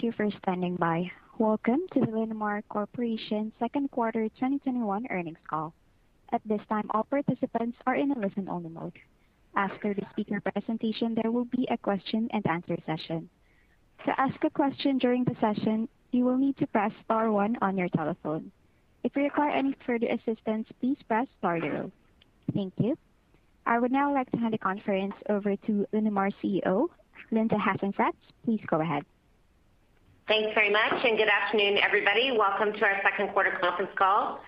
Thank you for standing by. Welcome to the Linamar Corporation second quarter 2021 earnings call. At this time, all participants are in a listen-only mode. After the speaker presentation, there will be a question and answer session. To ask a question during the session, you will need to press star one on your telephone. If you require any further assistance, please press star zero. Thank you. I would now like to hand the conference over to Linamar CEO, Linda Hasenfratz. Please go ahead. Thanks very much, and good afternoon, everybody. Welcome to our second quarter conference call.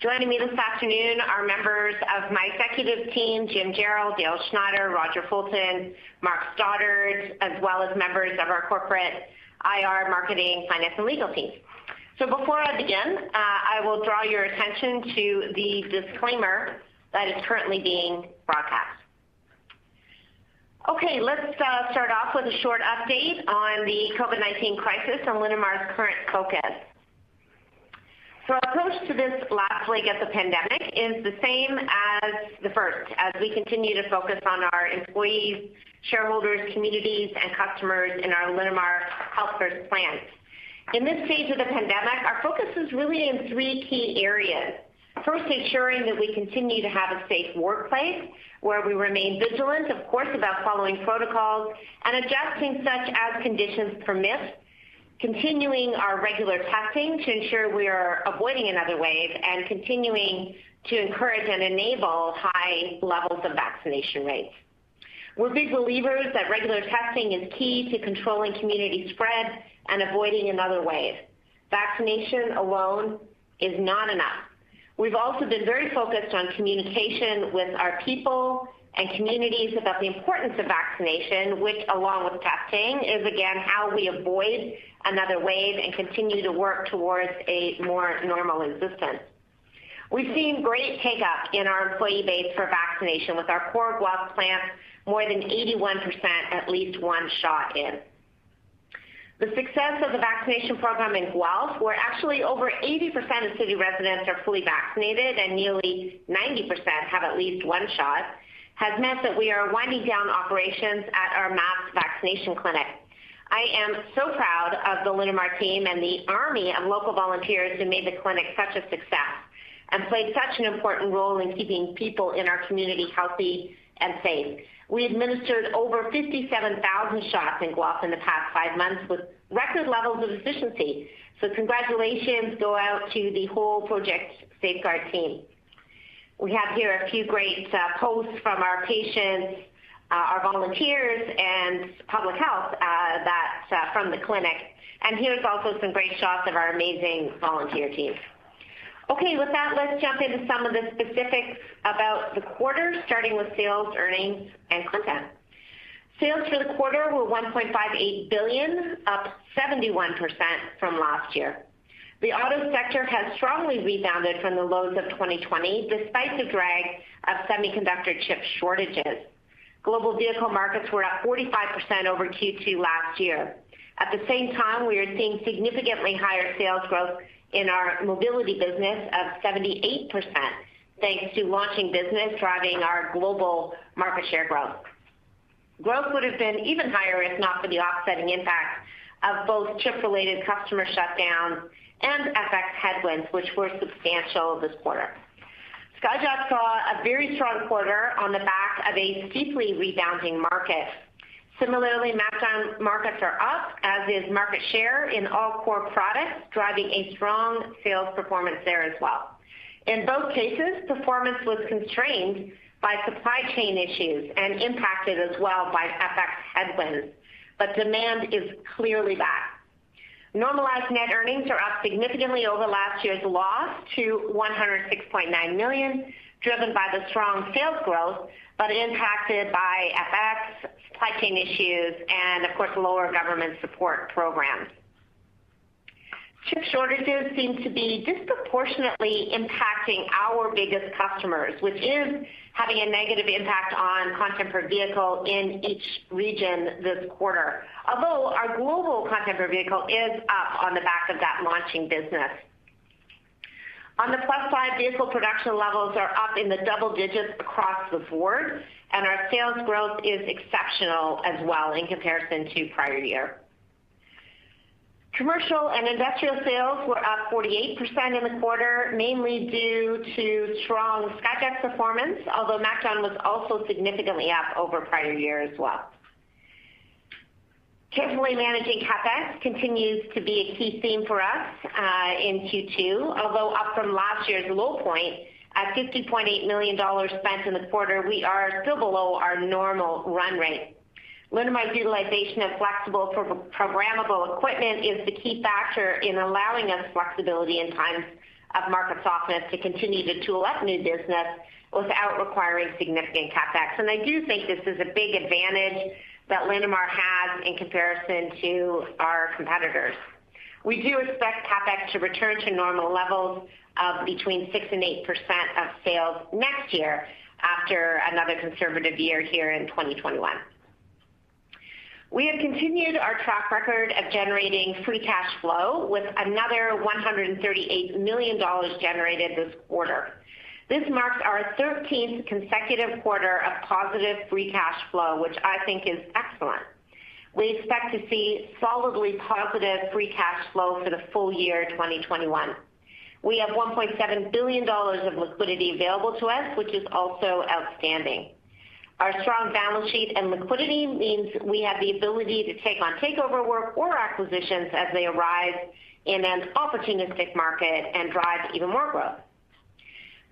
Joining me this afternoon are members of my executive team, Jim Jarrell, Dale Schneider, Roger Fulton, Mark Stoddart, as well as members of our corporate IR, marketing, finance, and legal teams. So before I begin, uh, I will draw your attention to the disclaimer that is currently being broadcast. Okay, let's uh, start off with a short update on the COVID-19 crisis and Linamar's current focus. So our approach to this last leg of the pandemic is the same as the first, as we continue to focus on our employees, shareholders, communities, and customers in our Linamar Health First plan. In this stage of the pandemic, our focus is really in three key areas. First, ensuring that we continue to have a safe workplace where we remain vigilant, of course, about following protocols and adjusting such as conditions permit, continuing our regular testing to ensure we are avoiding another wave, and continuing to encourage and enable high levels of vaccination rates. We're big believers that regular testing is key to controlling community spread and avoiding another wave. Vaccination alone is not enough. We've also been very focused on communication with our people and communities about the importance of vaccination, which along with testing, is again how we avoid another wave and continue to work towards a more normal existence. We've seen great take-up in our employee base for vaccination with our core Guelph plant, more than 81% at least one shot in. The success of the vaccination program in Guelph, where actually over 80% of city residents are fully vaccinated and nearly 90% have at least one shot, has meant that we are winding down operations at our mass vaccination clinic. I am so proud of the Linamar team and the army of local volunteers who made the clinic such a success and played such an important role in keeping people in our community healthy and safe. We administered over 57,000 shots in Guelph in the past five months with record levels of efficiency. So congratulations go out to the whole Project Safeguard team. We have here a few great uh, posts from our patients, uh, our volunteers, and public health uh, That from the clinic. And here's also some great shots of our amazing volunteer team. Okay, with that, let's jump into some of the specifics about the quarter, starting with sales, earnings, and content. Sales for the quarter were 1.58 billion, up 71% from last year. The auto sector has strongly rebounded from the lows of 2020, despite the drag of semiconductor chip shortages. Global vehicle markets were up 45% over Q2 last year. At the same time, we are seeing significantly higher sales growth in our mobility business of 78%, thanks to launching business driving our global market share growth. Growth would have been even higher if not for the offsetting impact of both chip-related customer shutdowns and FX headwinds, which were substantial this quarter. Skyjack saw a very strong quarter on the back of a steeply rebounding market. Similarly, MacDon markets are up, as is market share in all core products, driving a strong sales performance there as well. In both cases, performance was constrained by supply chain issues and impacted as well by FX headwinds, but demand is clearly back. Normalized net earnings are up significantly over last year's loss to 106.9 million, driven by the strong sales growth, but impacted by FX, supply chain issues, and of course, lower government support programs. Chip shortages seem to be disproportionately impacting our biggest customers, which is having a negative impact on content per vehicle in each region this quarter. Although our global content per vehicle is up on the back of that launching business. On the plus side, vehicle production levels are up in the double digits across the board, and our sales growth is exceptional as well in comparison to prior year. Commercial and industrial sales were up 48% in the quarter, mainly due to strong Skyjack performance, although MacDon was also significantly up over prior year as well. Carefully managing CapEx continues to be a key theme for us uh, in Q2. Although up from last year's low point at 50.8 million dollars spent in the quarter, we are still below our normal run rate. Linamar's utilization of flexible programmable equipment is the key factor in allowing us flexibility in times of market softness to continue to tool up new business without requiring significant CapEx. And I do think this is a big advantage that Linamar has in comparison to our competitors. We do expect CapEx to return to normal levels of between 6 and 8% of sales next year after another conservative year here in 2021. We have continued our track record of generating free cash flow with another 138 million dollars generated this quarter. This marks our 13th consecutive quarter of positive free cash flow, which I think is excellent. We expect to see solidly positive free cash flow for the full year 2021. We have 1.7 billion dollars of liquidity available to us, which is also outstanding. Our strong balance sheet and liquidity means we have the ability to take on takeover work or acquisitions as they arise in an opportunistic market and drive even more growth.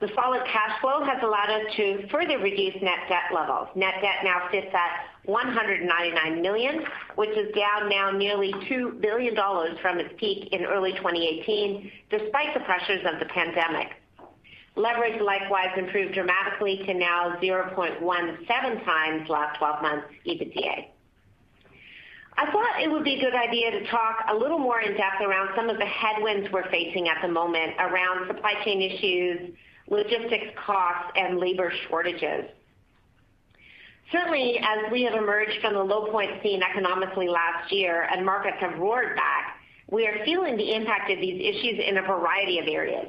The solid cash flow has allowed us to further reduce net debt levels. Net debt now sits at 199 million, which is down now nearly 2 billion dollars from its peak in early 2018, despite the pressures of the pandemic. Leverage likewise improved dramatically to now 0.17x last 12 months EBITDA. I thought it would be a good idea to talk a little more in depth around some of the headwinds we're facing at the moment around supply chain issues, logistics costs, and labor shortages. Certainly, as we have emerged from the low point seen economically last year and markets have roared back, we are feeling the impact of these issues in a variety of areas.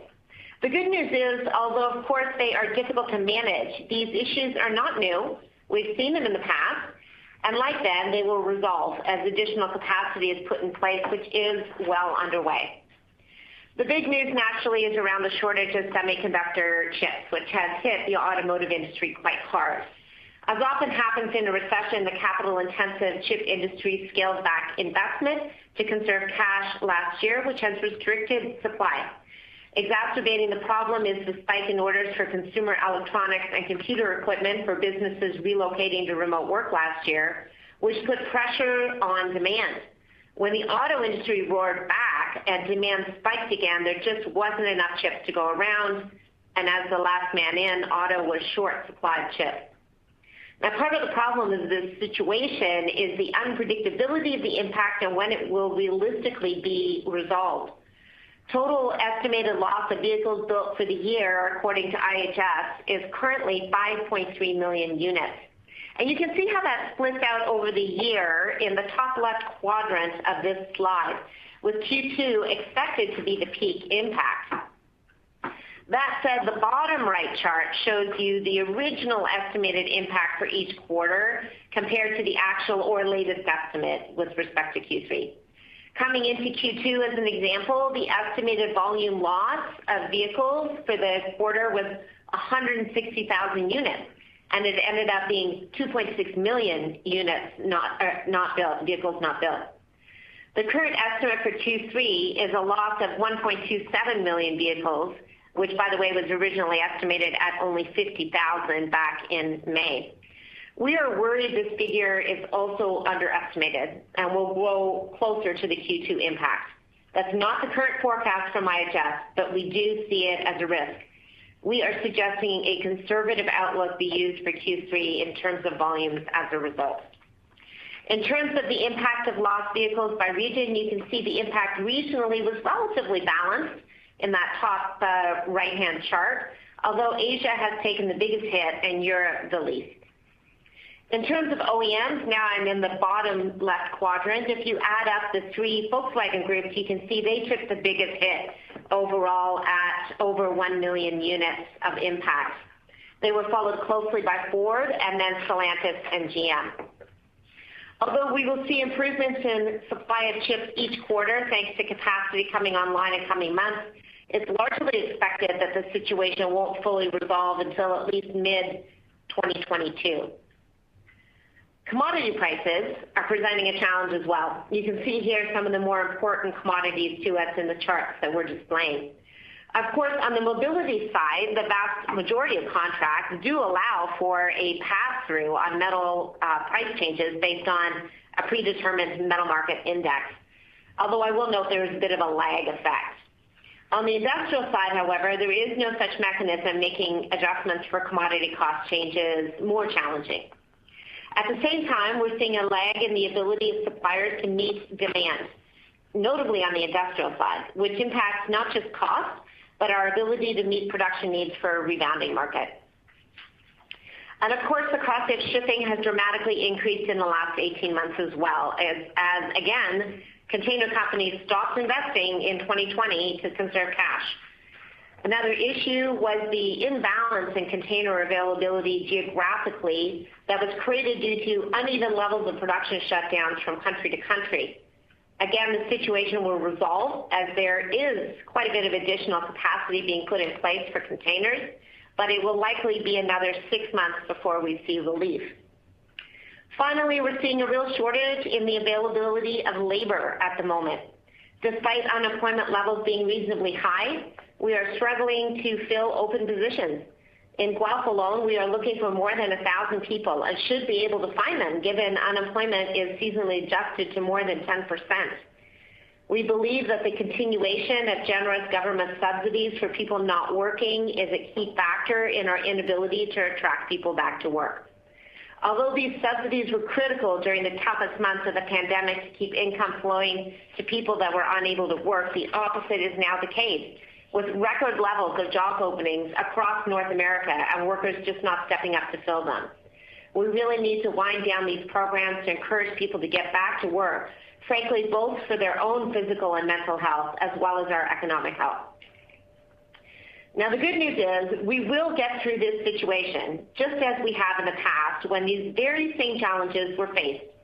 The good news is, although of course they are difficult to manage, these issues are not new. We've seen them in the past, and like them, they will resolve as additional capacity is put in place, which is well underway. The big news naturally is around the shortage of semiconductor chips, which has hit the automotive industry quite hard. As often happens in a recession, the capital-intensive chip industry scaled back investment to conserve cash last year, which has restricted supply. Exacerbating the problem is the spike in orders for consumer electronics and computer equipment for businesses relocating to remote work last year, which put pressure on demand. When the auto industry roared back and demand spiked again, there just wasn't enough chips to go around, and as the last man in, auto was short supply of chips. Now, part of the problem of this situation is the unpredictability of the impact and when it will realistically be resolved. Total estimated loss of vehicles built for the year, according to IHS, is currently 5.3 million units. And you can see how that splits out over the year in the top left quadrant of this slide, with Q2 expected to be the peak impact. That said, the bottom right chart shows you the original estimated impact for each quarter compared to the actual or latest estimate with respect to Q3. Coming into Q2 as an example, the estimated volume loss of vehicles for the quarter was 160,000 units, and it ended up being 2.6 million units er, not built, vehicles not built. The current estimate for Q3 is a loss of 1.27 million vehicles, which by the way, was originally estimated at only 50,000 back in May. We are worried this figure is also underestimated and will grow closer to the Q2 impact. That's not the current forecast from IHS, but we do see it as a risk. We are suggesting a conservative outlook be used for Q3 in terms of volumes as a result. In terms of the impact of lost vehicles by region, you can see the impact regionally was relatively balanced in that top uh, right-hand chart, although Asia has taken the biggest hit and Europe the least. In terms of OEMs, now I'm in the bottom left quadrant. If you add up the three Volkswagen groups, you can see they took the biggest hit overall at over 1 million units of impact. They were followed closely by Ford and then Stellantis and GM. Although we will see improvements in supply of chips each quarter, thanks to capacity coming online in coming months, it's largely expected that the situation won't fully resolve until at least mid-2022. Commodity prices are presenting a challenge as well. You can see here some of the more important commodities to us in the charts that we're displaying. Of course, on the mobility side, the vast majority of contracts do allow for a pass-through on metal uh, price changes based on a predetermined metal market index. Although I will note there is a bit of a lag effect. On the industrial side, however, there is no such mechanism making adjustments for commodity cost changes more challenging. At the same time, we're seeing a lag in the ability of suppliers to meet demand, notably on the industrial side, which impacts not just cost, but our ability to meet production needs for a rebounding market. And Of course, the cost of shipping has dramatically increased in the last 18 months as well, as again, container companies stopped investing in 2020 to conserve cash. Another issue was the imbalance in container availability geographically that was created due to uneven levels of production shutdowns from country to country. Again, the situation will resolve as there is quite a bit of additional capacity being put in place for containers, but it will likely be another six months before we see relief. Finally, we're seeing a real shortage in the availability of labor at the moment. Despite unemployment levels being reasonably high, we are struggling to fill open positions. In Guelph alone, we are looking for more than 1,000 people and should be able to find them given unemployment is seasonally adjusted to more than 10%. We believe that the continuation of generous government subsidies for people not working is a key factor in our inability to attract people back to work. Although these subsidies were critical during the toughest months of the pandemic to keep income flowing to people that were unable to work, the opposite is now the case with record levels of job openings across North America and workers just not stepping up to fill them. We really need to wind down these programs to encourage people to get back to work, frankly, both for their own physical and mental health as well as our economic health. Now, the good news is we will get through this situation just as we have in the past when these very same challenges were faced.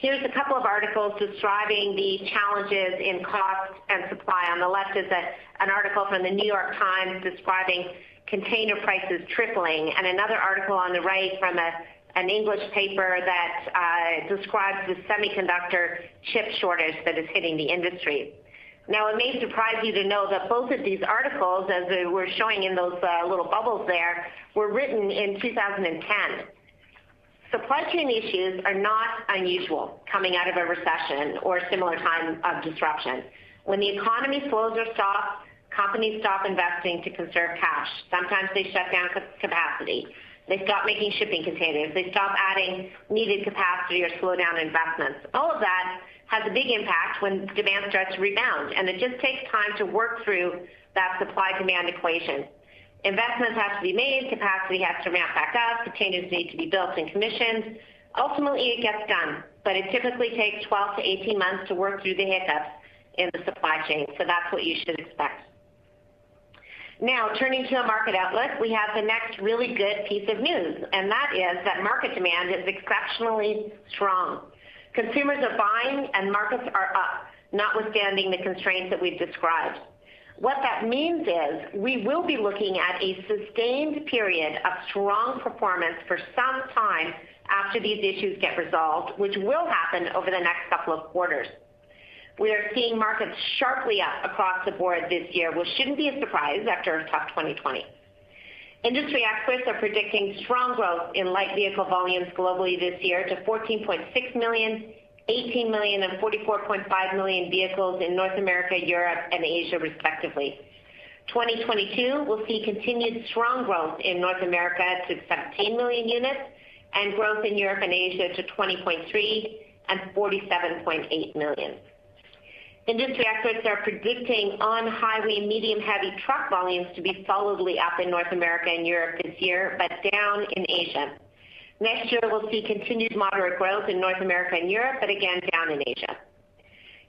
Here's a couple of articles describing the challenges in cost and supply. On the left is a, an article from the New York Times describing container prices tripling, and another article on the right from a, an English paper that uh, describes the semiconductor chip shortage that is hitting the industry. Now, it may surprise you to know that both of these articles, as we were showing in those uh, little bubbles there, were written in 2010. Supply chain issues are not unusual coming out of a recession or a similar time of disruption. When the economy slows or stops, companies stop investing to conserve cash. Sometimes they shut down capacity. They stop making shipping containers. They stop adding needed capacity or slow down investments. All of that has a big impact when demand starts to rebound, and it just takes time to work through that supply-demand equation. Investments have to be made, capacity has to ramp back up, containers need to be built and commissioned. Ultimately, it gets done, but it typically takes 12 to 18 months to work through the hiccups in the supply chain. So that's what you should expect. Now, turning to a market outlook, we have the next really good piece of news, and that is that market demand is exceptionally strong. Consumers are buying and markets are up, notwithstanding the constraints that we've described. What that means is we will be looking at a sustained period of strong performance for some time after these issues get resolved, which will happen over the next couple of quarters. We are seeing markets sharply up across the board this year, which shouldn't be a surprise after a tough 2020. Industry experts are predicting strong growth in light vehicle volumes globally this year to 14.6 million 18 million and 44.5 million vehicles in North America, Europe, and Asia, respectively. 2022 will see continued strong growth in North America to 17 million units and growth in Europe and Asia to 20.3, and 47.8 million. Industry experts are predicting on-highway medium-heavy truck volumes to be solidly up in North America and Europe this year, but down in Asia. Next year, we'll see continued moderate growth in North America and Europe, but again, down in Asia.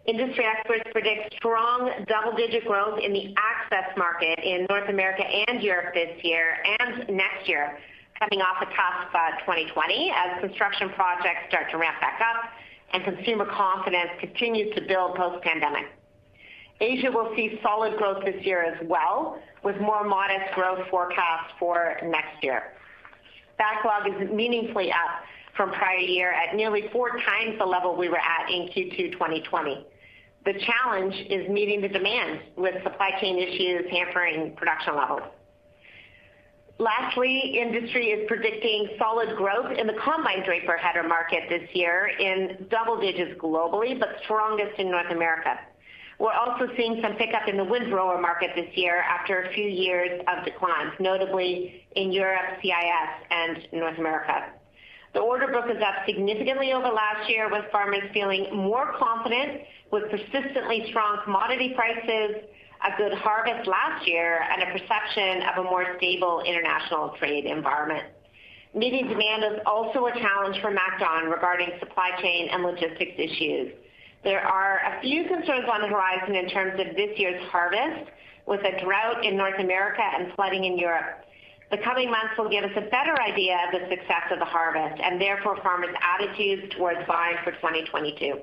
Industry experts predict strong double-digit growth in the access market in North America and Europe this year and next year, coming off a tough uh, 2020 as construction projects start to ramp back up and consumer confidence continues to build post-pandemic. Asia will see solid growth this year as well, with more modest growth forecast for next year. Backlog is meaningfully up from prior year at nearly four times the level we were at in Q2 2020. The challenge is meeting the demand, with supply chain issues hampering production levels. Lastly, industry is predicting solid growth in the combine draper header market this year in double digits globally, but strongest in North America. We're also seeing some pickup in the windrower market this year after a few years of declines, notably in Europe, CIS, and North America. The order book is up significantly over last year, with farmers feeling more confident with persistently strong commodity prices, a good harvest last year, and a perception of a more stable international trade environment. Meeting demand is also a challenge for MacDon regarding supply chain and logistics issues. There are a few concerns on the horizon in terms of this year's harvest, with a drought in North America and flooding in Europe. The coming months will give us a better idea of the success of the harvest and therefore farmers' attitudes towards buying for 2022.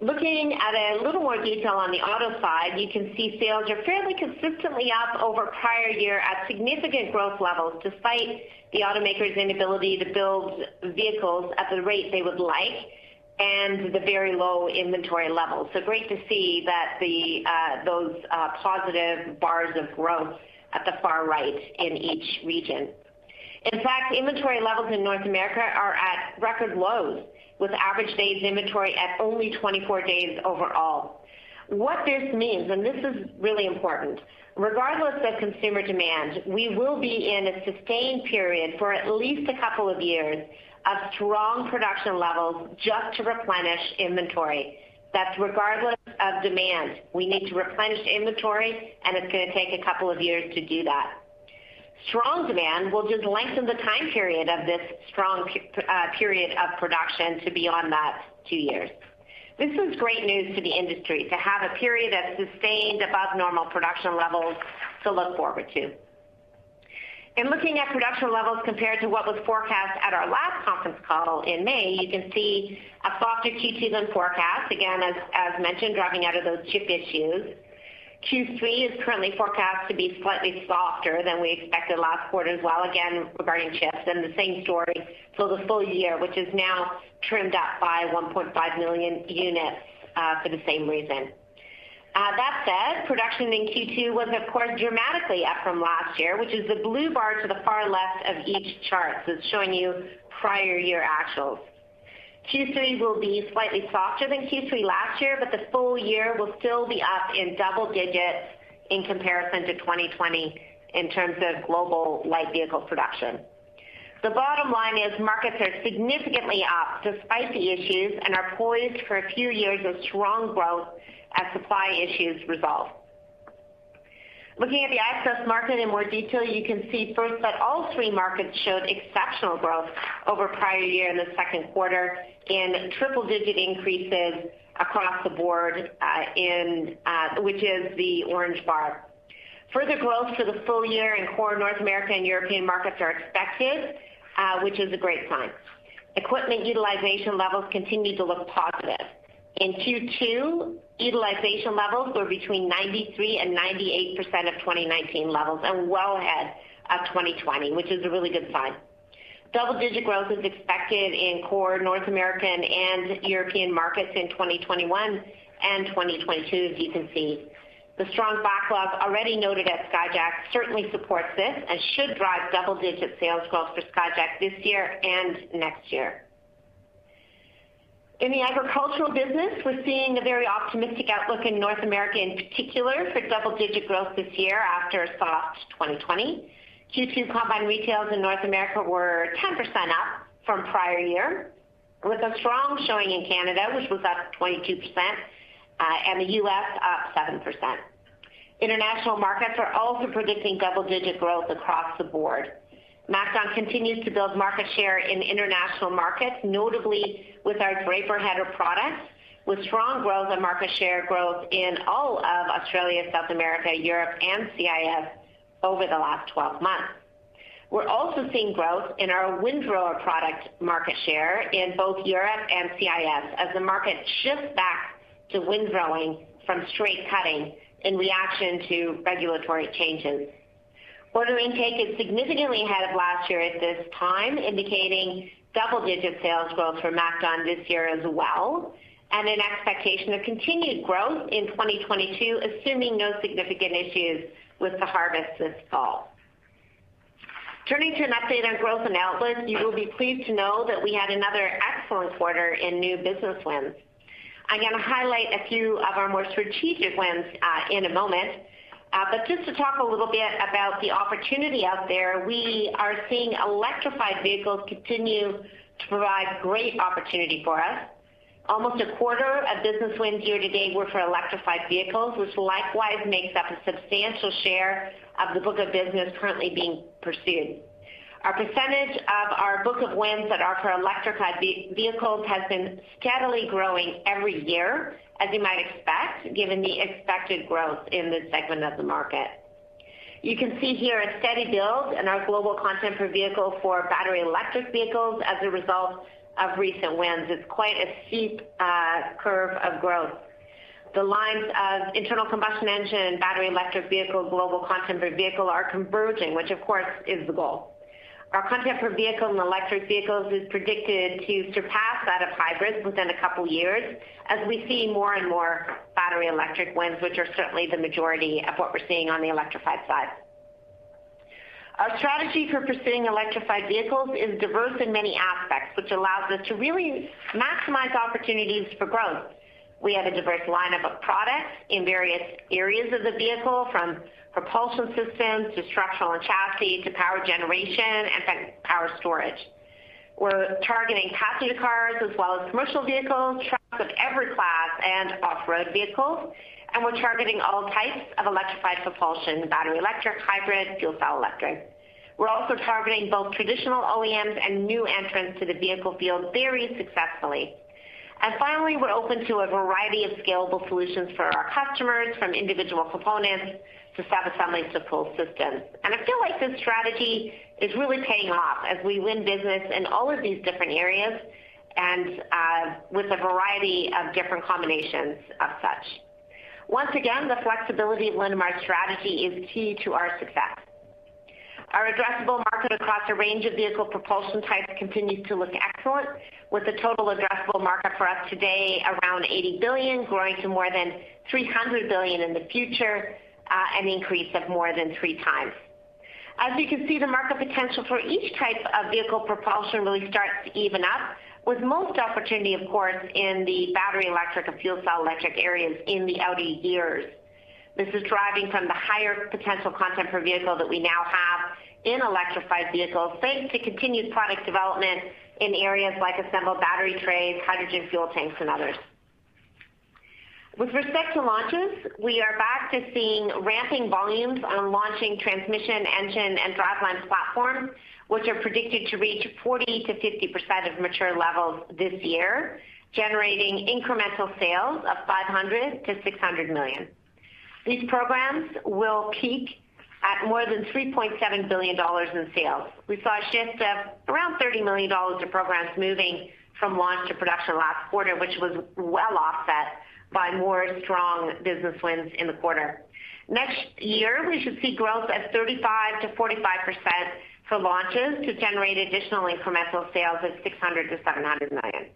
Looking at a little more detail on the auto side, you can see sales are fairly consistently up over prior year at significant growth levels, despite the automakers' inability to build vehicles at the rate they would like and the very low inventory levels. So great to see that uh, those uh, positive bars of growth at the far right in each region. In fact, inventory levels in North America are at record lows, with average days inventory at only 24 days overall. What this means, and this is really important, regardless of consumer demand, we will be in a sustained period for at least a couple of years of strong production levels just to replenish inventory. That's regardless of demand. We need to replenish inventory, and it's going to take a couple of years to do that. Strong demand will just lengthen the time period of this strong uh, period of production to beyond that two years. This is great news to the industry to have a period of sustained above normal production levels to look forward to. In looking at production levels compared to what was forecast at our last conference call in May, you can see a softer Q2 than forecast, again, as as mentioned, driving out of those chip issues. Q3 is currently forecast to be slightly softer than we expected last quarter as well, again, regarding chips, and the same story for the full year, which is now trimmed up by 1.5 million units uh, for the same reason. Uh, that said, production in Q2 was, of course, dramatically up from last year, which is the blue bar to the far left of each chart. It's showing you prior year actuals. Q3 will be slightly softer than Q3 last year, but the full year will still be up in double digits in comparison to 2020 in terms of global light vehicle production. The bottom line is markets are significantly up despite the issues and are poised for a few years of strong growth as supply issues resolve. Looking at the access market in more detail, you can see first that all three markets showed exceptional growth over prior year in the second quarter in triple-digit increases across the board, uh, uh, which is the orange bar. Further growth for the full year in core North America and European markets are expected, uh, which is a great sign. Equipment utilization levels continue to look positive. In Q2, utilization levels were between 93 and 98% of 2019 levels and well ahead of 2020, which is a really good sign. Double-digit growth is expected in core North American and European markets in 2021 and 2022, as you can see. The strong backlog already noted at Skyjack certainly supports this and should drive double-digit sales growth for Skyjack this year and next year. In the agricultural business, we're seeing a very optimistic outlook in North America, in particular for double-digit growth this year after a soft 2020. Q2 combine retails in North America were 10% up from prior year. with a strong showing in Canada, which was up 22%, uh, and the U.S. up 7%. International markets are also predicting double-digit growth across the board. MacDon continues to build market share in international markets, notably with our draper header products, with strong growth and market share growth in all of Australia, South America, Europe, and CIS over the last 12 months. We're also seeing growth in our windrower product market share in both Europe and CIS as the market shifts back to windrowing from straight cutting in reaction to regulatory changes. Order intake is significantly ahead of last year at this time, indicating double-digit sales growth for MacDon this year as well, and an expectation of continued growth in 2022, assuming no significant issues with the harvest this fall. Turning to an update on growth and outlook, you will be pleased to know that we had another excellent quarter in new business wins. I'm gonna highlight a few of our more strategic wins uh, in a moment. Uh, but just to talk a little bit about the opportunity out there, we are seeing electrified vehicles continue to provide great opportunity for us. Almost a quarter of business wins year to date were for electrified vehicles, which likewise makes up a substantial share of the book of business currently being pursued. Our percentage of our book of wins that are for electrified vehicles has been steadily growing every year, as you might expect, given the expected growth in this segment of the market. You can see here a steady build in our global content per vehicle for battery electric vehicles as a result of recent wins. It's quite a steep uh, curve of growth. The lines of internal combustion engine and battery electric vehicle global content per vehicle are converging, which of course is the goal. Our content per vehicle in electric vehicles is predicted to surpass that of hybrids within a couple years as we see more and more battery electric wins, which are certainly the majority of what we're seeing on the electrified side. Our strategy for pursuing electrified vehicles is diverse in many aspects, which allows us to really maximize opportunities for growth. We have a diverse lineup of products in various areas of the vehicle, from propulsion systems to structural and chassis to power generation and power storage. We're targeting passenger cars as well as commercial vehicles, trucks of every class, and off-road vehicles. And we're targeting all types of electrified propulsion, battery electric, hybrid, fuel cell electric. We're also targeting both traditional OEMs and new entrants to the vehicle field very successfully. And finally, we're open to a variety of scalable solutions for our customers, from individual components to to full systems. And I feel like this strategy is really paying off as we win business in all of these different areas and uh, with a variety of different combinations of such. Once again, the flexibility of Linamar's strategy is key to our success. Our addressable market across a range of vehicle propulsion types continues to look excellent, with the total addressable market for us today around 80 billion, growing to more than 300 billion in the future, Uh, an increase of more than three times. As you can see, the market potential for each type of vehicle propulsion really starts to even up, with most opportunity, of course, in the battery electric and fuel cell electric areas in the outer years. This is driving from the higher potential content per vehicle that we now have in electrified vehicles, thanks to continued product development in areas like assembled battery trays, hydrogen fuel tanks, and others. With respect to launches, we are back to seeing ramping volumes on launching transmission, engine, and driveline platforms, which are predicted to reach 40%-50% of mature levels this year, generating incremental sales of 500 million-600 million. These programs will peak at more than 3.7 billion dollars in sales. We saw a shift of around 30 million dollars of programs moving from launch to production last quarter, which was well offset by more strong business wins in the quarter. Next year, we should see growth at 35%-45% for launches to generate additional incremental sales of 600 million-700 million.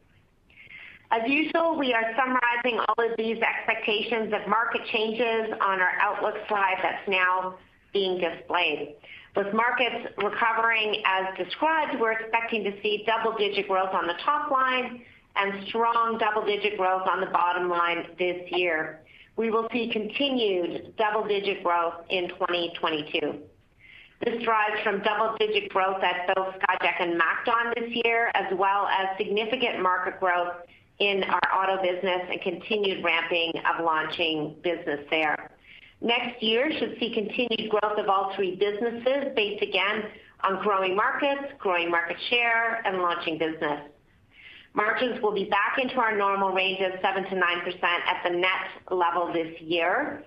As usual, we are summarizing all of these expectations of market changes on our outlook slide that's now being displayed. With markets recovering as described, we're expecting to see double-digit growth on the top line and strong double-digit growth on the bottom line this year. We will see continued double-digit growth in 2022. This drives from double-digit growth at both Skyjack and MacDon this year, as well as significant market growth in our auto business and continued ramping of launching business there. Next year should see continued growth of all three businesses based again on growing markets, growing market share, and launching business. Margins will be back into our normal range of 7%-9% at the net level this year,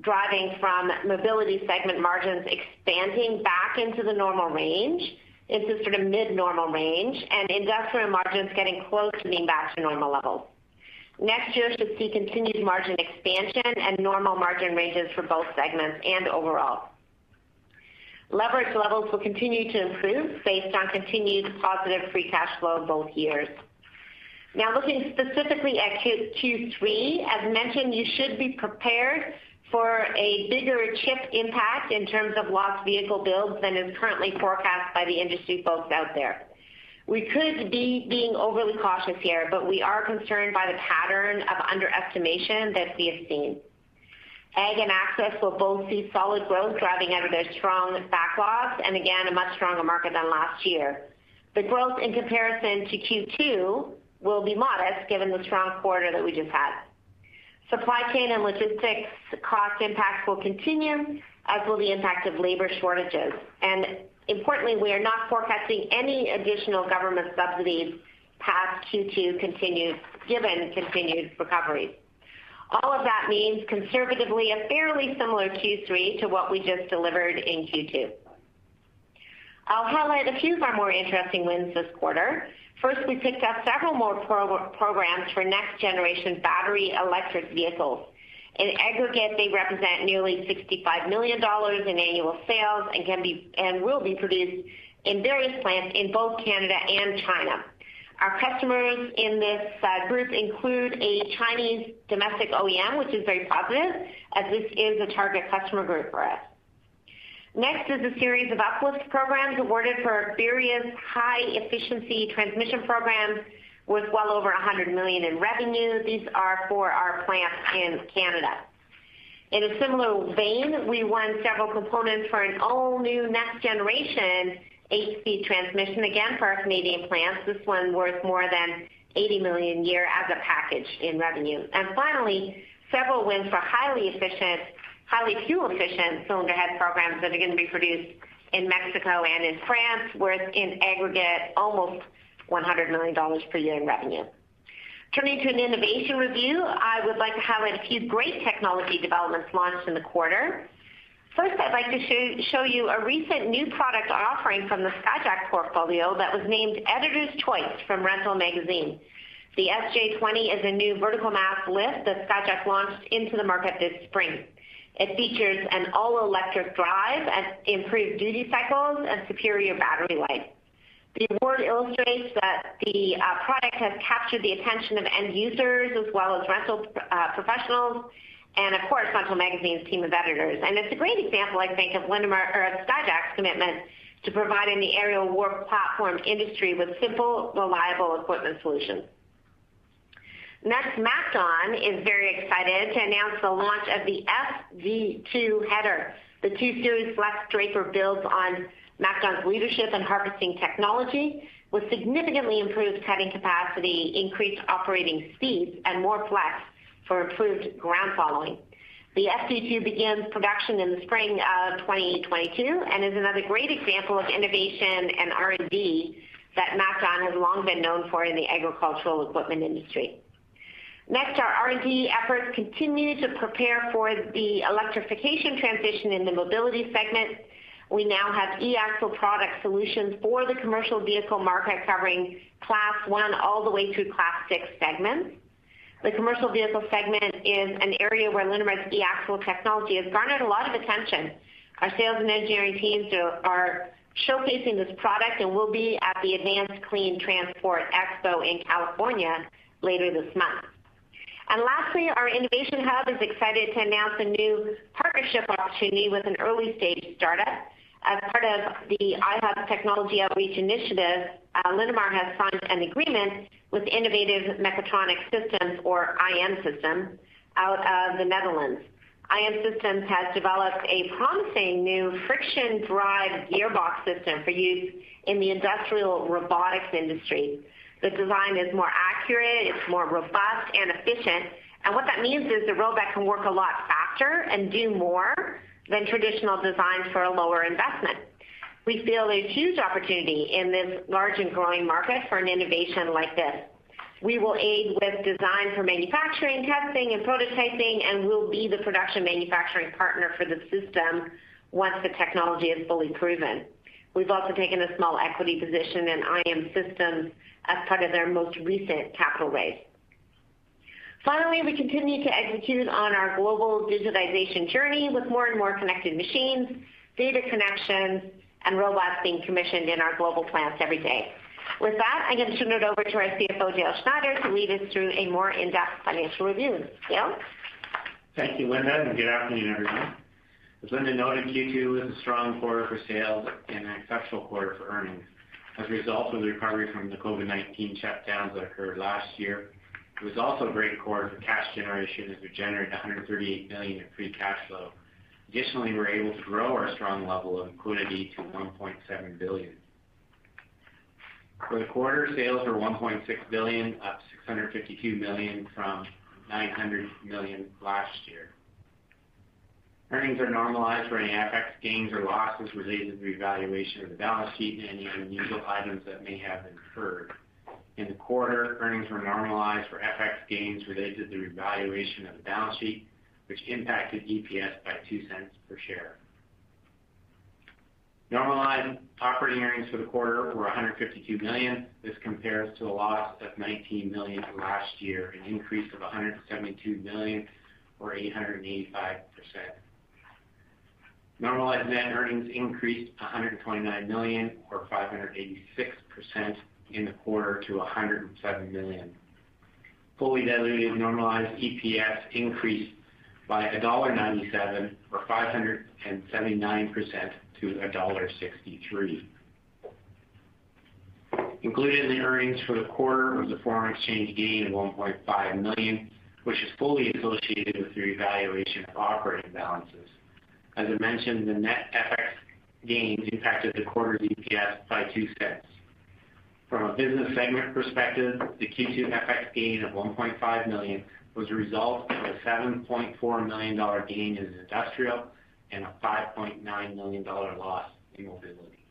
driving from mobility segment margins expanding back into the normal range, into sort of mid-normal range, and industrial margins getting close to being back to normal levels. Next year should see continued margin expansion and normal margin ranges for both segments and overall. Leverage levels will continue to improve based on continued positive free cash flow both years. Now looking specifically at Q3, as mentioned, you should be prepared for a bigger chip impact in terms of lost vehicle builds than is currently forecast by the industry folks out there. We could be being overly cautious here, but we are concerned by the pattern of underestimation that we have seen. Ag and Access will both see solid growth driving out of their strong backlogs, and again, a much stronger market than last year. The growth in comparison to Q2 will be modest given the strong quarter that we just had. Supply chain and logistics cost impacts will continue, as will the impact of labor shortages. And importantly, we are not forecasting any additional government subsidies past Q2 given continued recovery. All of that means conservatively a fairly similar Q3 to what we just delivered in Q2. I'll highlight a few of our more interesting wins this quarter. First, we picked up several more programs for next-generation battery electric vehicles. In aggregate, they represent nearly $65 million in annual sales and can be and will be produced in various plants in both Canada and China. Our customers in this uh, group include a Chinese domestic OEM, which is very positive, as this is a target customer group for us. Next is a series of uplift programs awarded for various high-efficiency transmission programs worth well over 100 million in revenue. These are for our plants in Canada. In a similar vein, we won several components for an all-new next-generation eight-speed transmission, again, for our Canadian plants. This one worth more than 80 million a year as a package in revenue. And finally, several wins for highly fuel-efficient cylinder head programs that are going to be produced in Mexico and in France, worth in aggregate almost $100 million per year in revenue. Turning to an innovation review, I would like to highlight a few great technology developments launched in the quarter. First, I'd like to show you a recent new product offering from the Skyjack portfolio that was named Editor's Choice from Rental Magazine. The SJ20 is a new vertical mast lift that Skyjack launched into the market this spring. It features an all-electric drive and improved duty cycles and superior battery life. The award illustrates that the uh, product has captured the attention of end users as well as rental uh, professionals and, of course, Rental Magazine's team of editors. And It's a great example, I think, of Skyjack's commitment to providing the aerial work platform industry with simple, reliable equipment solutions. Next, MacDon is very excited to announce the launch of the FD2 header. The 2 Series Flex draper builds on MacDon's leadership in harvesting technology with significantly improved cutting capacity, increased operating speeds, and more flex for improved ground following. The FD2 begins production in the spring of 2022 and is another great example of innovation and R&D that MacDon has long been known for in the agricultural equipment industry. Next, our R&D efforts continue to prepare for the electrification transition in the mobility segment. We now have e-axle product solutions for the commercial vehicle market covering Class 1 all the way through Class 6 segments. The commercial vehicle segment is an area where Linamar's e-axle technology has garnered a lot of attention. Our sales and engineering teams are showcasing this product and will be at the Advanced Clean Transport Expo in California later this month. And lastly, our innovation hub is excited to announce a new partnership opportunity with an early-stage startup. As part of the iHub Technology Outreach Initiative, uh, Linamar has signed an agreement with Innovative Mechatronic Systems, or IM Systems, out of the Netherlands. IM Systems has developed a promising new friction drive gearbox system for use in the industrial robotics industry. The design is more accurate, it's more robust and efficient, and what that means is the robot can work a lot faster and do more than traditional designs for a lower investment. We feel there's huge opportunity in this large and growing market for an innovation like this. We will aid with design for manufacturing, testing, and prototyping, and we'll be the production manufacturing partner for the system once the technology is fully proven. We've also taken a small equity position in IM Systems as part of their most recent capital raise. Finally, we continue to execute on our global digitization journey with more and more connected machines, data connections, and robots being commissioned in our global plants every day. With that, I'm going to turn it over to our CFO, Dale Schneider, to lead us through a more in-depth financial review. Dale? Thank you, Linda, and good afternoon, everyone. As Linda noted, Q2 was a strong quarter for sales and an exceptional quarter for earnings. As a result of the recovery from the COVID-19 shutdowns that occurred last year, it was also a great quarter for cash generation as we generated 138 million in free cash flow. Additionally, we were able to grow our strong level of liquidity to 1.7 billion. For the quarter, sales were 1.6 billion, up 652 million from 900 million last year. Earnings are normalized for any FX gains or losses related to the revaluation of the balance sheet and any unusual items that may have incurred. In the quarter, earnings were normalized for FX gains related to the revaluation of the balance sheet, which impacted EPS by $0.02 per share. Normalized operating earnings for the quarter were 152 million. This compares to a loss of 19 million last year, an increase of 172 million or 885%. Normalized net earnings increased $129 million or 586% in the quarter to 107 million. Fully diluted normalized EPS increased by dollar 1.97 or 579% to dollar 1.63. Included in the earnings for the quarter was a foreign exchange gain of 1.5 million, which is fully associated with the revaluation of operating balances. As I mentioned, the net FX gains impacted the quarter's EPS by $0.02. From a business segment perspective, the Q2 FX gain of 1.5 million was a result of a 7.4 million dollar gain in industrial and a 5.9 million dollar loss in mobility.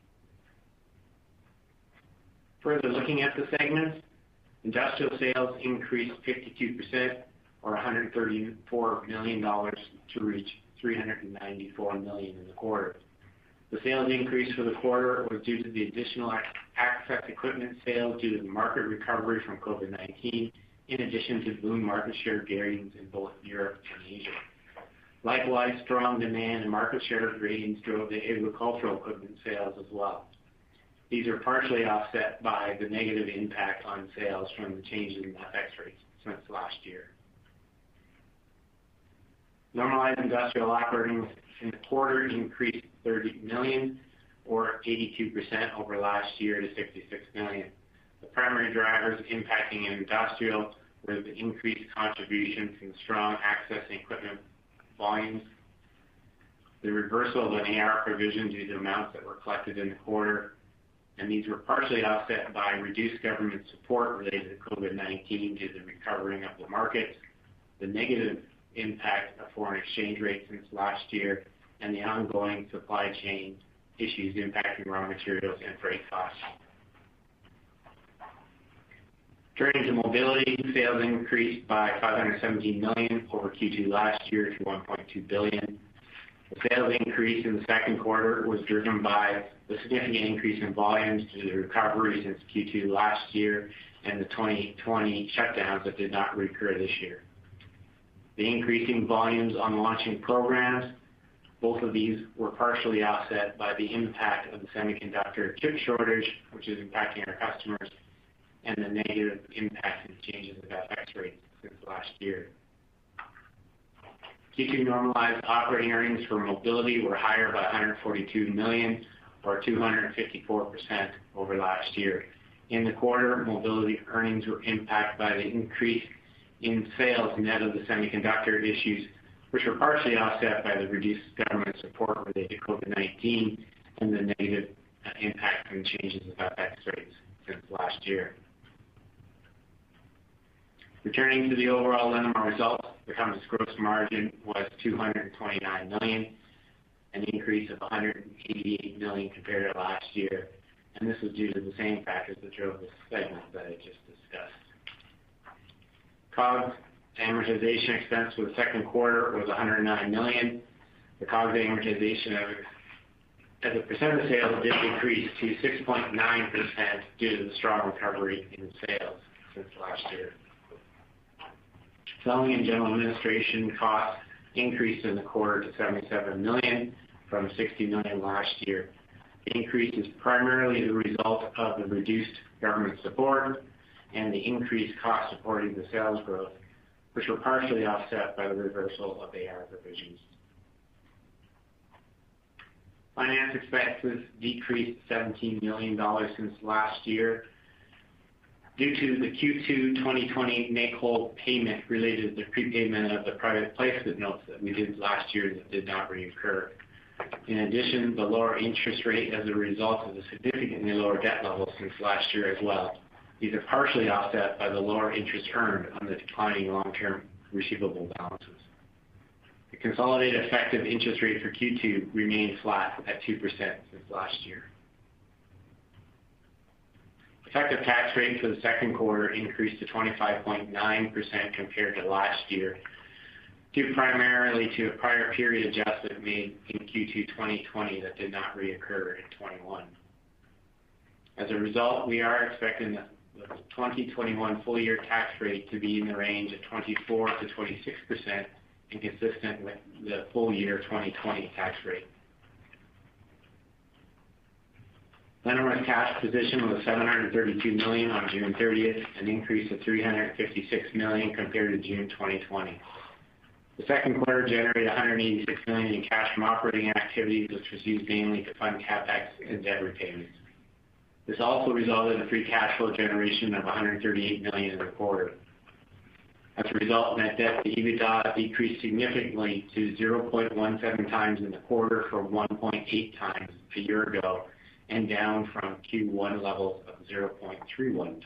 Further looking at the segments, industrial sales increased 52% or 134 million dollars to reach 394 million in the quarter. The sales increase for the quarter was due to the additional access equipment sales due to the market recovery from COVID-19, in addition to boom market share gains in both Europe and Asia. Likewise, strong demand and market share gains drove the agricultural equipment sales as well. These are partially offset by the negative impact on sales from the changes in FX rates since last year. Normalized industrial operating in the quarter increased 30 million or 82% over last year to 66 million. The primary drivers impacting industrial were the increased contribution from strong access and equipment volumes, the reversal of an AR provision due to amounts that were collected in the quarter, and these were partially offset by reduced government support related to COVID-19 due to the recovering of the markets, the negative impact of foreign exchange rates since last year, and the ongoing supply chain issues impacting raw materials and freight costs. Turning to mobility, sales increased by 517 million over Q2 last year to 1.2 billion. The sales increase in the second quarter was driven by the significant increase in volumes due to the recovery since Q2 last year and the 2020 shutdowns that did not recur this year. The increasing volumes on launching programs, both of these were partially offset by the impact of the semiconductor chip shortage, which is impacting our customers, and the negative impact in changes of FX rates since last year. Q2 normalized operating earnings for mobility were higher by 142 million or 254% over last year. In the quarter, mobility earnings were impacted by the increase in sales net of the semiconductor issues, which were partially offset by the reduced government support related to COVID-19 and the negative uh, impact from changes in FX rates since last year. Returning to the overall Linamar results, the company's gross margin was 229 million, an increase of 188 million compared to last year, and this was due to the same factors that drove the segment that I just discussed. COGS amortization expense for the second quarter was 109 million. The COGS amortization as a percent of sales did decrease to 6.9% due to the strong recovery in sales since last year. Selling and general administration costs increased in the quarter to 77 million from 60 million last year. The increase is primarily the result of the reduced government support and the increased cost supporting the sales growth, which were partially offset by the reversal of AR provisions. Finance expenses decreased 17 million dollars since last year due to the Q2 2020 make-whole payment related to the prepayment of the private placement notes that we did last year that did not reoccur. In addition, the lower interest rate as a result of the significantly lower debt levels since last year as well. These are partially offset by the lower interest earned on the declining long-term receivable balances. The consolidated effective interest rate for Q2 remained flat at 2% since last year. Effective tax rate for the second quarter increased to 25.9% compared to last year, due primarily to a prior period adjustment made in Q2 2020 that did not reoccur in 2021. As a result, we are expecting the 2021 full year tax rate to be in the range of 24%-26% and consistent with the full year 2020 tax rate. Linamar's cash position was 732 million on June 30th, an increase of 356 million compared to June 2020. The second quarter generated 186 million in cash from operating activities, which was used mainly to fund CapEx and debt repayments. This also resulted in free cash flow generation of 138 million in the quarter. As a result, net debt to EBITDA decreased significantly to 0.17x in the quarter from 1.8x a year ago, and down from Q1 levels of 0.31x.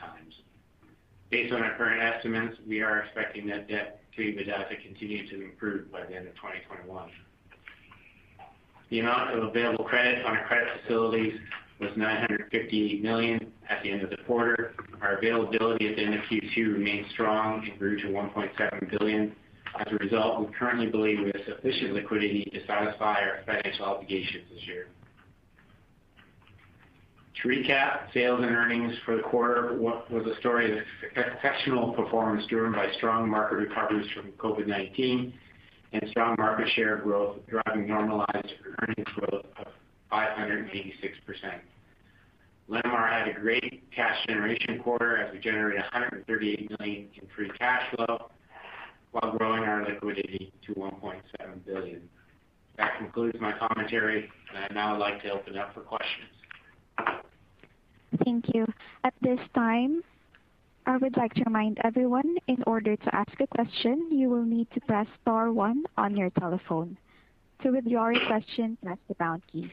Based on our current estimates, we are expecting net debt to EBITDA to continue to improve by the end of 2021. The amount of available credit on our credit facilities was 958 million at the end of the quarter. Our availability at the end of Q2 remained strong and grew to 1.7 billion. As a result, we currently believe we have sufficient liquidity to satisfy our financial obligations this year. To recap, sales and earnings for the quarter was a story of exceptional performance driven by strong market recoveries from COVID-19 and strong market share growth, driving normalized earnings growth of 586%. Linamar had a great cash generation quarter as we generated $138 million in free cash flow while growing our liquidity to $1.7 billion. That concludes my commentary, and I'd now like to open up for questions. Thank you. At this time, I would like to remind everyone, in order to ask a question, you will need to press star one on your telephone. To withdraw your question, press the pound key.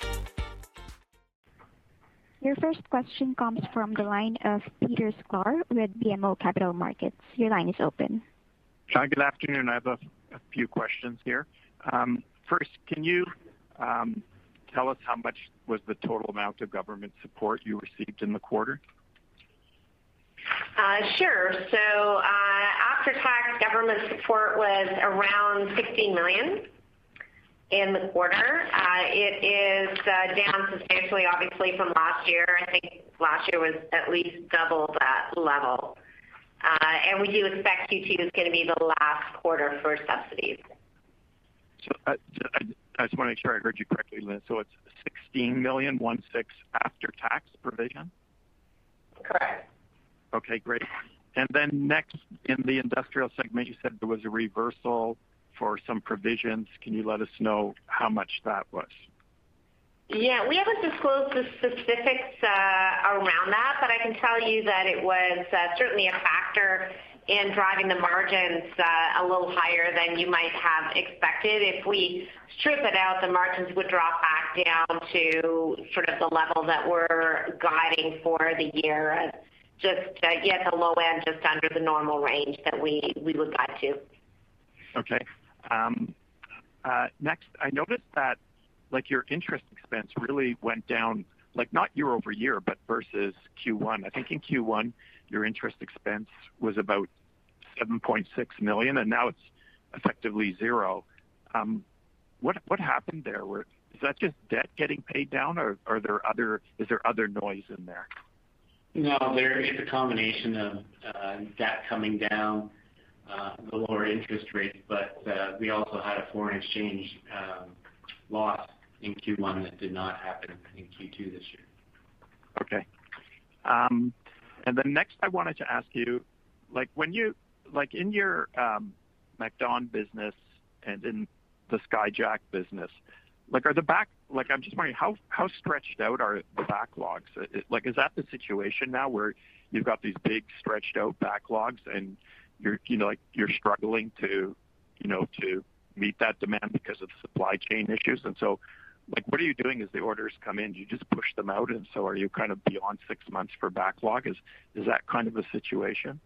Your first question comes from the line of Peter Sklar with BMO Capital Markets. Your line is open. Hi, good afternoon. I have a few questions here. Um, first, can you um, tell us how much was the total amount of government support you received in the quarter? Uh, sure. So uh After-tax government support was around 16 million in the quarter. Uh, it is uh, down substantially, obviously, from last year. I think last year was at least double that level. Uh and we do expect Q2 is going to be the last quarter for subsidies. So uh, I just want to make sure I heard you correctly, Linda. So it's 16 million, 16 after-tax provision? Correct. Okay, great. And then next, in the industrial segment, you said there was a reversal for some provisions. Can you let us know how much that was? Yeah. We haven't disclosed the specifics uh, around that, but I can tell you that it was uh, certainly a factor in driving the margins uh, a little higher than you might have expected. If we strip it out, the margins would drop back down to sort of the level that we're guiding for the year. Just at the low end, just under the normal range that we would guide to. Okay. Um, uh, next, I noticed that like your interest expense really went down, like not year-over-year, but versus Q1. I think in Q1, your interest expense was about 7.6 million, and now it's effectively zero. Um, what happened there? Is that just debt getting paid down, or is there other noise in there? No, it's a combination of uh, debt coming down, Uh, the lower interest rates, but uh, we also had a foreign exchange um, loss in Q1 that did not happen in Q2 this year. Okay. Um and then next I wanted to ask you, like when you like in your um, MacDon business and in the Skyjack business, like are the back like I'm just wondering how stretched out are the backlogs? Uh, like, is that the situation now where you've got these big stretched out backlogs and you're you know like you're struggling to you know to meet that demand because of supply chain issues? And so like what are you doing as the orders come in? Do you just push them out, and so are you kind of beyond six months for backlog? Is is that kind of a situation?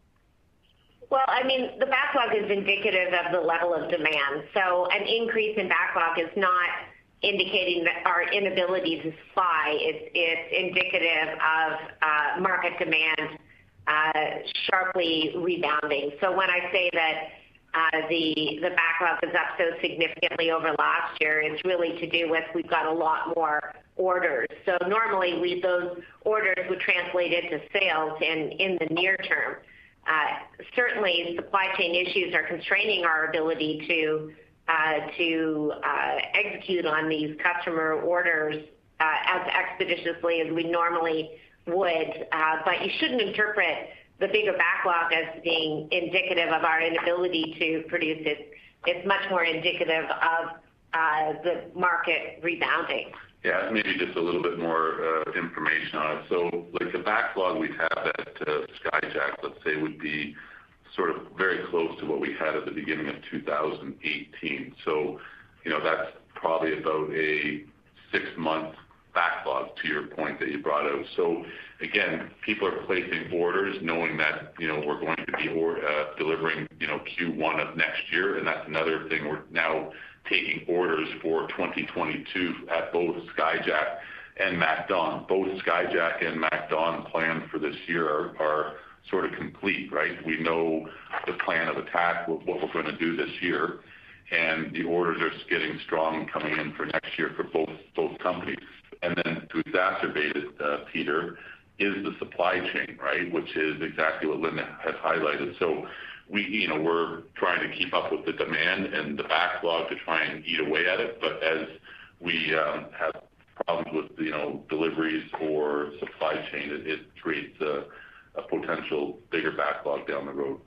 Well, I mean, the backlog is indicative of the level of demand. So an increase in backlog is not indicating our inability to supply. It's it's indicative of uh, market demand Uh, sharply rebounding. So when I say that uh the the backlog is up so significantly over last year, it's really to do with we've got a lot more orders. So normally, those orders would translate into sales in the near term. Uh, certainly, supply chain issues are constraining our ability to uh, to execute on these customer orders as expeditiously as we normally would. Uh, but you shouldn't interpret the bigger backlog as being indicative of our inability to produce it. It's much more indicative of uh, the market rebounding. Yeah, maybe just a little bit more uh, information on it. So like the backlog we have at Skyjack, let's say, would be sort of very close to what we had at the beginning of 2018. You know, That's probably about a six-month backlog to your point that you brought out. So again, people are placing orders knowing that you know, we're going to be uh, delivering you know, Q1 of next year, and that's another thing. We're now taking orders for 2022 at both Skyjack and MacDon. Both Skyjack and MacDon plan for this year are sort of complete, right? We know the plan of attack, what we're going to do this year, and the orders are getting strong coming in for next year for both both companies. Then to exacerbate it, uh, Peter, is the supply chain, right? Which is exactly what Linda has highlighted. So we, you know, We're trying to keep up with the demand and the backlog to try and eat away at it. But as we um, have problems with you know, deliveries or supply chain, it creates a potential bigger backlog down the road.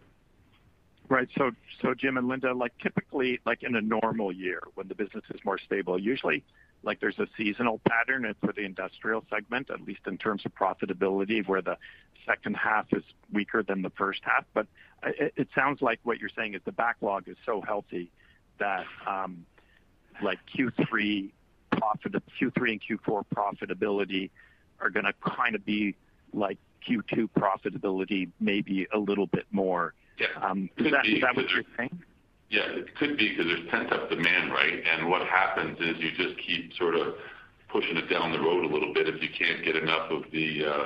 Right. So so Jim and Linda, like, typically, like in a normal year when the business is more stable, usually there's a seasonal pattern for the industrial segment, at least in terms of profitability, where the second half is weaker than the first half. But it sounds like what you're saying is the backlog is so healthy that um like Q3 profit, Q3 and Q4 profitability are going to kind of be like Q2 profitability, maybe a little bit more. Yeah. Is that what you're saying? Yeah, it could be because there's pent-up demand, right? And what happens is you just keep sort of pushing it down the road a little bit if you can't get enough of the uh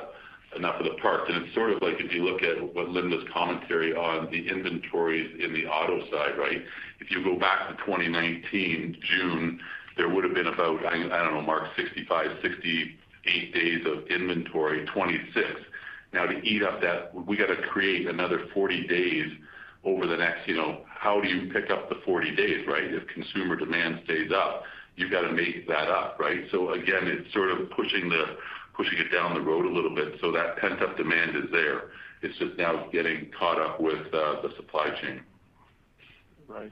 enough of the parts. And it's sort of like if you look at what Linda's commentary on the inventories in the auto side, right? If you go back to 2019, June, there would've been about, I don't know, Mark, 65, 68 days of inventory, 26. Now to eat up that, we got to create another 40 days over the next, you know, how do you pick up the 40 days, right? If consumer demand stays up, you've got to make that up, right? So again, it's sort of pushing it down the road a little bit. So that pent-up demand is there. It's just now getting caught up with uh, the supply chain. Right.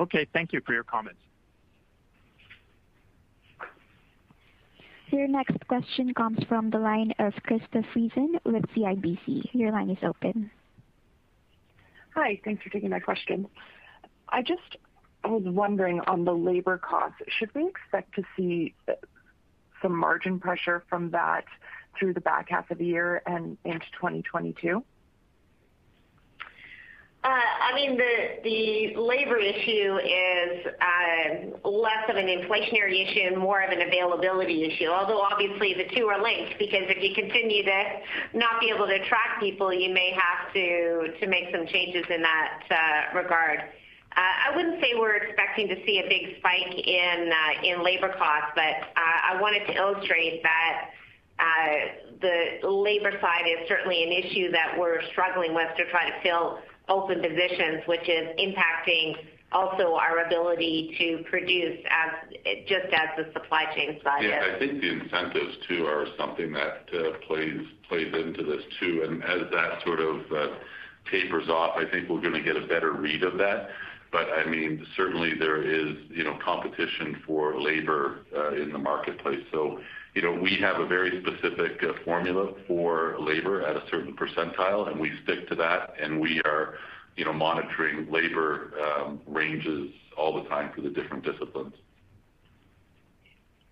Okay. Thank you for your comments. Your next question comes from the line of Krista Friesen with CIBC. Your line is open. Hi. Thanks for taking my question. I just was wondering on the labor costs, should we expect to see uh, some margin pressure from that through the back half of the year and into 2022? Uh, I mean, the labor issue is um, less of an inflationary issue and more of an availability issue. Although obviously the two are linked, because if you continue to not be able to attract people, you may have to make some changes in that uh, regard. Uh, I wouldn't say we're expecting to see a big spike in labor costs, but I wanted to illustrate that the labor side is certainly an issue that we're struggling with to try to fill open positions, which is impacting also our ability to produce just as the supply chain side is. Yeah. I think the incentives too are something that uh, plays into this too. And as that sort of uh, tapers off, I think we're gonna get a better read of that. But I mean, certainly there is, you know, competition for labor uh, in the marketplace. You know, we have a very specific uh, formula for labor at a certain percentile, and we stick to that, and we are, you know, monitoring labor um, ranges all the time for the different disciplines.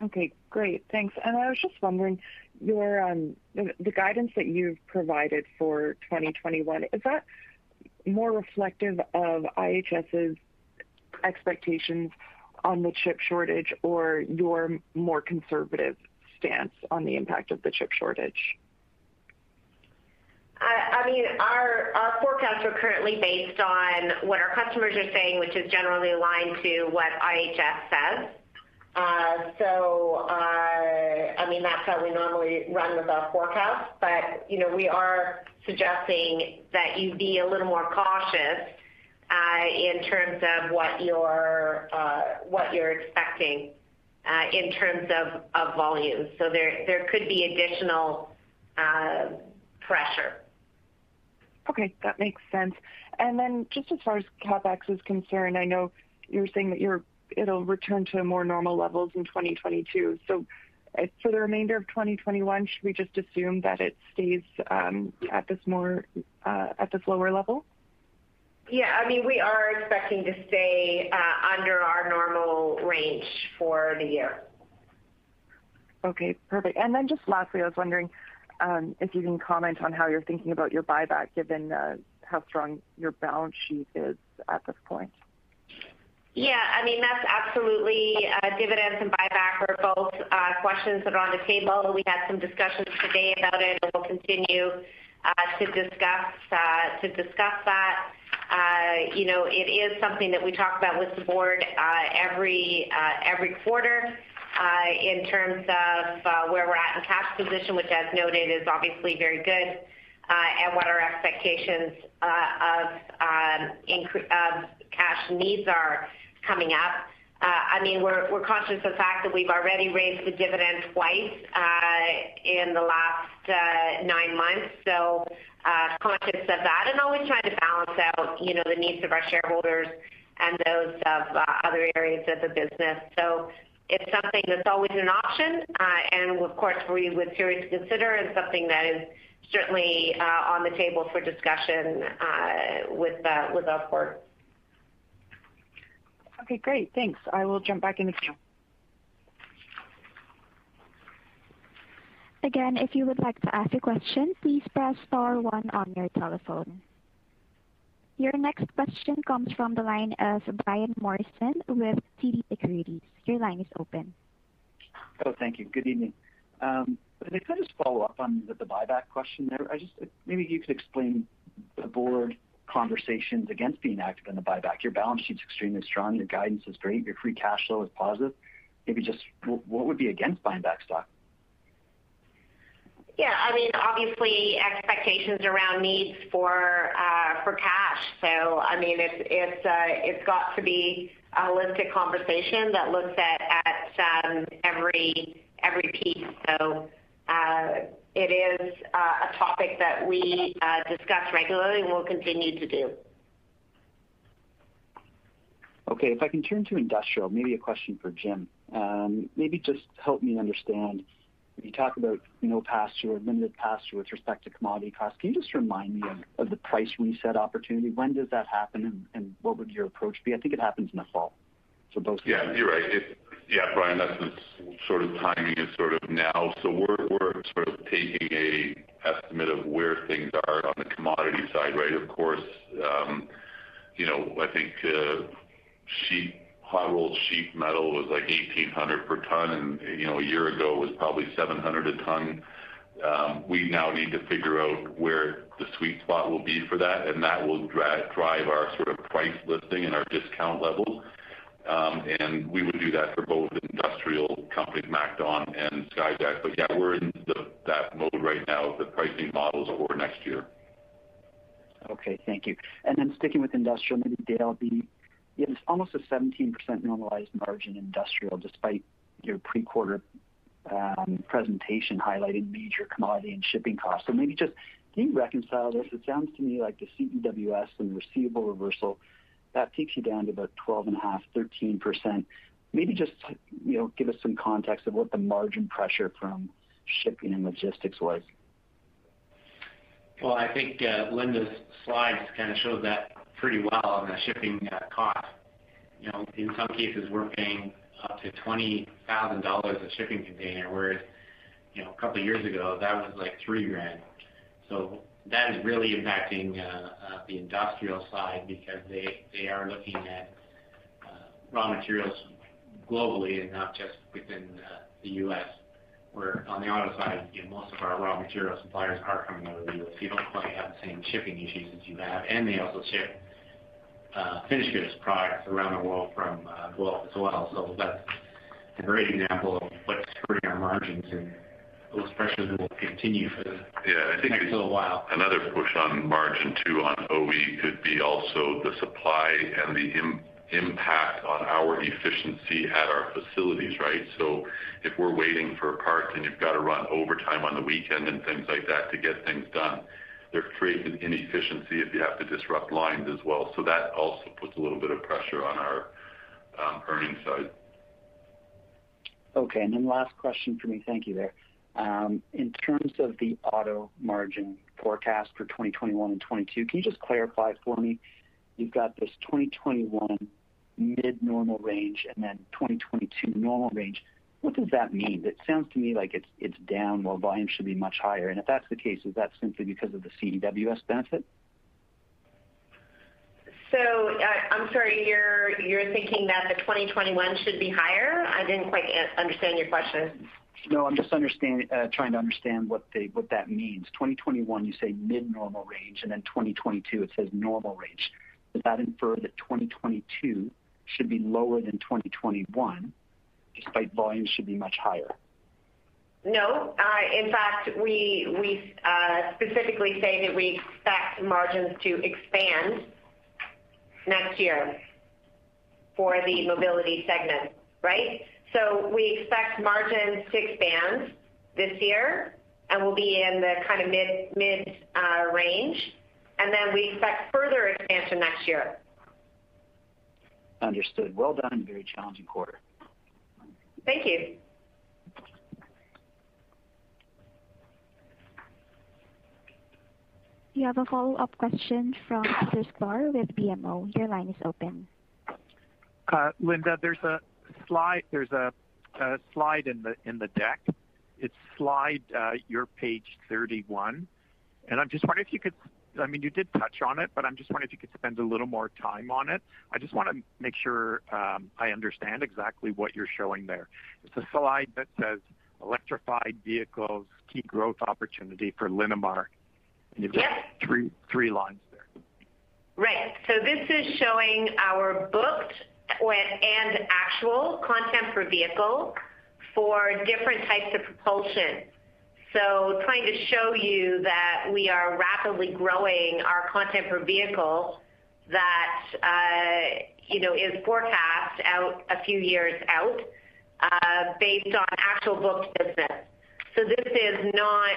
Okay, great. Thanks. And I was just wondering, your um, the guidance that you've provided for 2021, is that more reflective of IHS's expectations on the chip shortage or your more conservative stance on the impact of the chip shortage? I mean, our forecasts are currently based on what our customers are saying, which is generally aligned to what IHS says. Uh, so uh, I mean, that's how we normally run with our forecast. But you know, we are suggesting that you be a little more cautious uh, in terms of what you're expecting Uh, in terms of volume. So there could be additional uh, pressure. Okay, that makes sense. And then just as far as CapEx is concerned, I know you're saying that it'll return to more normal levels in 2022. Uh, for the remainder of 2021, should we just assume that it stays um, at this lower level? Yeah. I mean, we are expecting to stay uh, under our normal range for the year. Okay, perfect. And then just lastly, I was wondering um, if you can comment on how you're thinking about your buyback, given uh, how strong your balance sheet is at this point. Yeah, I mean, that's absolutely uh, dividends and buyback are both questions that are on the table. We had some discussions today about it, and we'll continue to discuss that. Uh, you know, it is something that we talk about with the board uh every uh every quarter uh, in terms of uh, where we're at in cash position, which as noted, is obviously very good, and what our expectations um, of cash needs are coming up. Uh, I mean, we're conscious of the fact that we've already raised the dividend twice uh, in the last uh, nine months. So conscious of that and always trying to balance out, you know, the needs of our shareholders and those of other areas of the business. So it's something that's always an option, and of course, we would seriously consider and something that is certainly on the table for discussion with with our board. Okay, great. Thanks. I will jump back in the queue. Again, if you would like to ask a question, please press star one on your telephone. Your next question comes from the line of Brian Morrison with TD Securities. Your line is open. Oh, thank you. Good evening. Um, if I just follow up on the buyback question there. Maybe you could explain the board conversations against being active in the buyback. Your balance sheet's extremely strong, your guidance is great, your free cash flow is positive. Maybe just what would be against buying back stock? Yeah, I mean, obviously expectations around needs for uh, cash. So I mean, uh, it's got to be a holistic conversation that looks at um, every piece. Uh, It is uh, a topic that we uh, discuss regularly and will continue to do. Okay. If I can turn to industrial, maybe a question for Jim. Um, maybe just help me understand, when you talk about no pass-through or limited pass-through with respect to commodity costs, can you just remind me of the price reset opportunity? When does that happen, and what would your approach be? I think it happens in the fall for both. Yeah, you're right. Yeah, Brian, that's the sort of timing is sort of now. So we're sort of taking an estimate of where things are on the commodity side, right? Of course, um, you know, I think uh, sheep, hot rolled sheet metal was like 1,800 per ton, and you know, a year ago was probably 700 a ton. Um, we now need to figure out where the sweet spot will be for that, and that will drive our sort of price listing and our discount levels. Um, we would do that for both industrial companies, MacDon and Skyjack. But yeah, we're in that mode right now, the pricing models for next year. Okay, thank you. And then sticking with industrial, maybe Dale, it's almost a 17% normalized margin industrial despite your pre-quarter um, presentation highlighting major commodity and shipping costs. So maybe just can you reconcile this? It sounds to me like the CEWS and receivable reversal, that takes you down to about 12.5%-13%. Maybe just, you know, give us some context of what the margin pressure from shipping and logistics was. Well, I think uh, Linda's slides kind of show that pretty well on the shipping uh, cost. You know, in some cases, we're paying up to $20,000 a shipping container, whereas, you know, a couple of years ago, that was like $3,000. That is really impacting uh, uh, the industrial side because they are looking at uh, raw materials globally and not just within the U.S., where on the auto side, most of our raw material suppliers are coming out of the U.S. You don't quite have the same shipping issues as you have. And they also ship finished goods products around the world from Guelph as well. So that's a great example of what's hurting our margins, and those pressures will continue for the Yeah, I think. next little while. Another push on margin too on OE could be also the supply and the impact on our efficiency at our facilities, right? So if we're waiting for a part and you've got to run overtime on the weekend and things like that to get things done, there creates an inefficiency if you have to disrupt lines as well. So that also puts a little bit of pressure on our um, earnings side. Okay. And then last question for me. Thank you there. Um, in terms of the auto margin forecast for 2021 and 2022, can you just clarify for me, you've got this 2021 mid-normal range and then 2022 normal range. What does that mean? It sounds to me like it's down while volume should be much higher. And if that's the case, is that simply because of the CEWS benefit? So uh, I'm sorry, you're thinking that the 2021 should be higher? I didn't quite understand your question. No, I'm just uh, trying to understand what that means. 2021, you say mid-normal range, and then 2022, it says normal range. Does that infer that 2022 should be lower than 2021 despite volumes should be much higher? No. Uh, in fact, we uh, specifically say that we expect margins to expand next year for the mobility segment, right? So we expect margins to expand this year, and we'll be in the kind of mid uh, range. And then we expect further expansion next year. Understood. Well done. Very challenging quarter. Thank you. You have a follow-up question from Peter Sklar with BMO. Your line is open. Uh, Linda, there's a slide in the in the deck. It's slide, uh, your page 31. and I'm just wondering if you could, I mean, you did touch on it, but I'm just wondering if you could spend a little more time on it. I just wanna make sure um, I understand exactly what you're showing there. It's a slide that says electrified vehicles, key growth opportunity for Linamar. And You've got three lines there. Right. So this is showing our booked and actual content per vehicle for different types of propulsion. So trying to show you that we are rapidly growing our content per vehicle that uh, you know is forecast out a few years out uh, based on actual booked business. So this is not.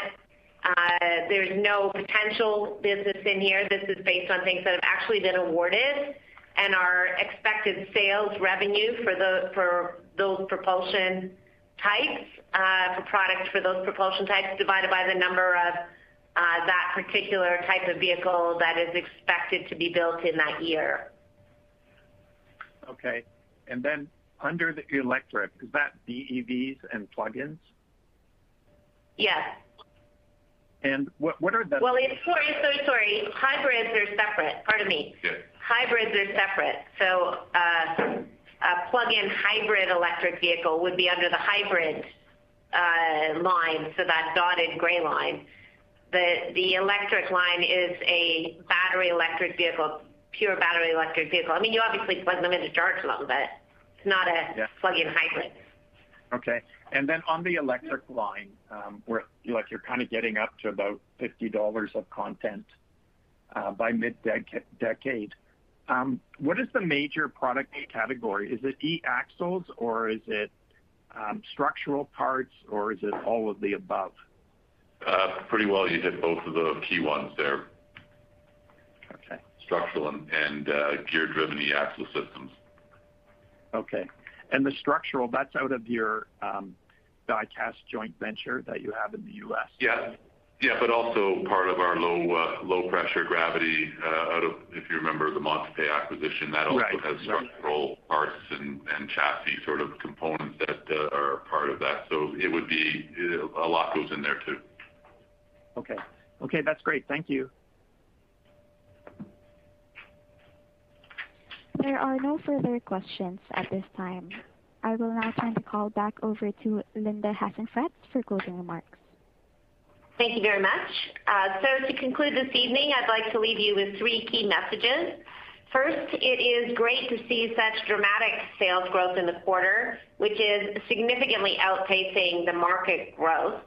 Uh, there's no potential business in here. This is based on things that have actually been awarded and our expected sales revenue for the for those propulsion types uh, for products for those propulsion types divided by the number of uh, that particular type of vehicle that is expected to be built in that year. Okay. And then under the electric, is that BEVs and plug-ins? Yes. And what what are the- Well, it's sorry, sorry, sorry. Hybrids are separate. Pardon me. Yeah. Hybrids are separate. So, uh, a plug-in hybrid electric vehicle would be under the hybrid uh, line, so that dotted gray line. The electric line is a battery electric vehicle, pure battery electric vehicle. I mean, you obviously plug them in to charge them, but it's not a Yeah. plug-in hybrid. Okay. And then on the electric line, um, where like you're kind of getting up to about $50 of content uh, by mid-decade. Um, what is the major product category? Is it e-axles or is it um, structural parts or is it all of the above? Uh, pretty well, you hit both of the key ones there. Okay. Structural and uh, gear-driven e-axle systems. Okay. And the structural, that's out of your die-cast joint venture that you have in the U.S.? Yeah. Yeah, but also part of our low uh, pressure gravity uh, out of, if you remember, the Montupet acquisition. That also has structural parts and chassis sort of components that uh, are part of that. So it would be a lot goes in there, too. Okay. Okay, that's great. Thank you. There are no further questions at this time. I will now turn the call back over to Linda Hasenfratz for closing remarks. Thank you very much. Uh, so to conclude this evening, I'd like to leave you with three key messages. First, it is great to see such dramatic sales growth in the quarter, which is significantly outpacing the market growth.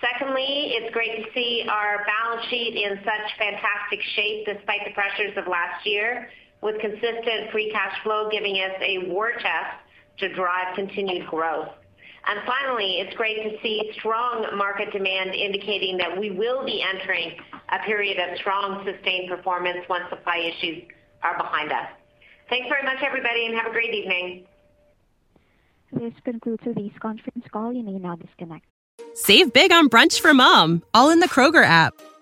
Secondly, it's great to see our balance sheet in such fantastic shape despite the pressures of last year, with consistent free cash flow giving us a war chest to drive continued growth. And finally, it's great to see strong market demand indicating that we will be entering a period of strong, sustained performance once supply issues are behind us. Thanks very much, everybody, and have a great evening. This concludes today's conference call. You may now disconnect. Save big on brunch for mom, all in the Kroger app.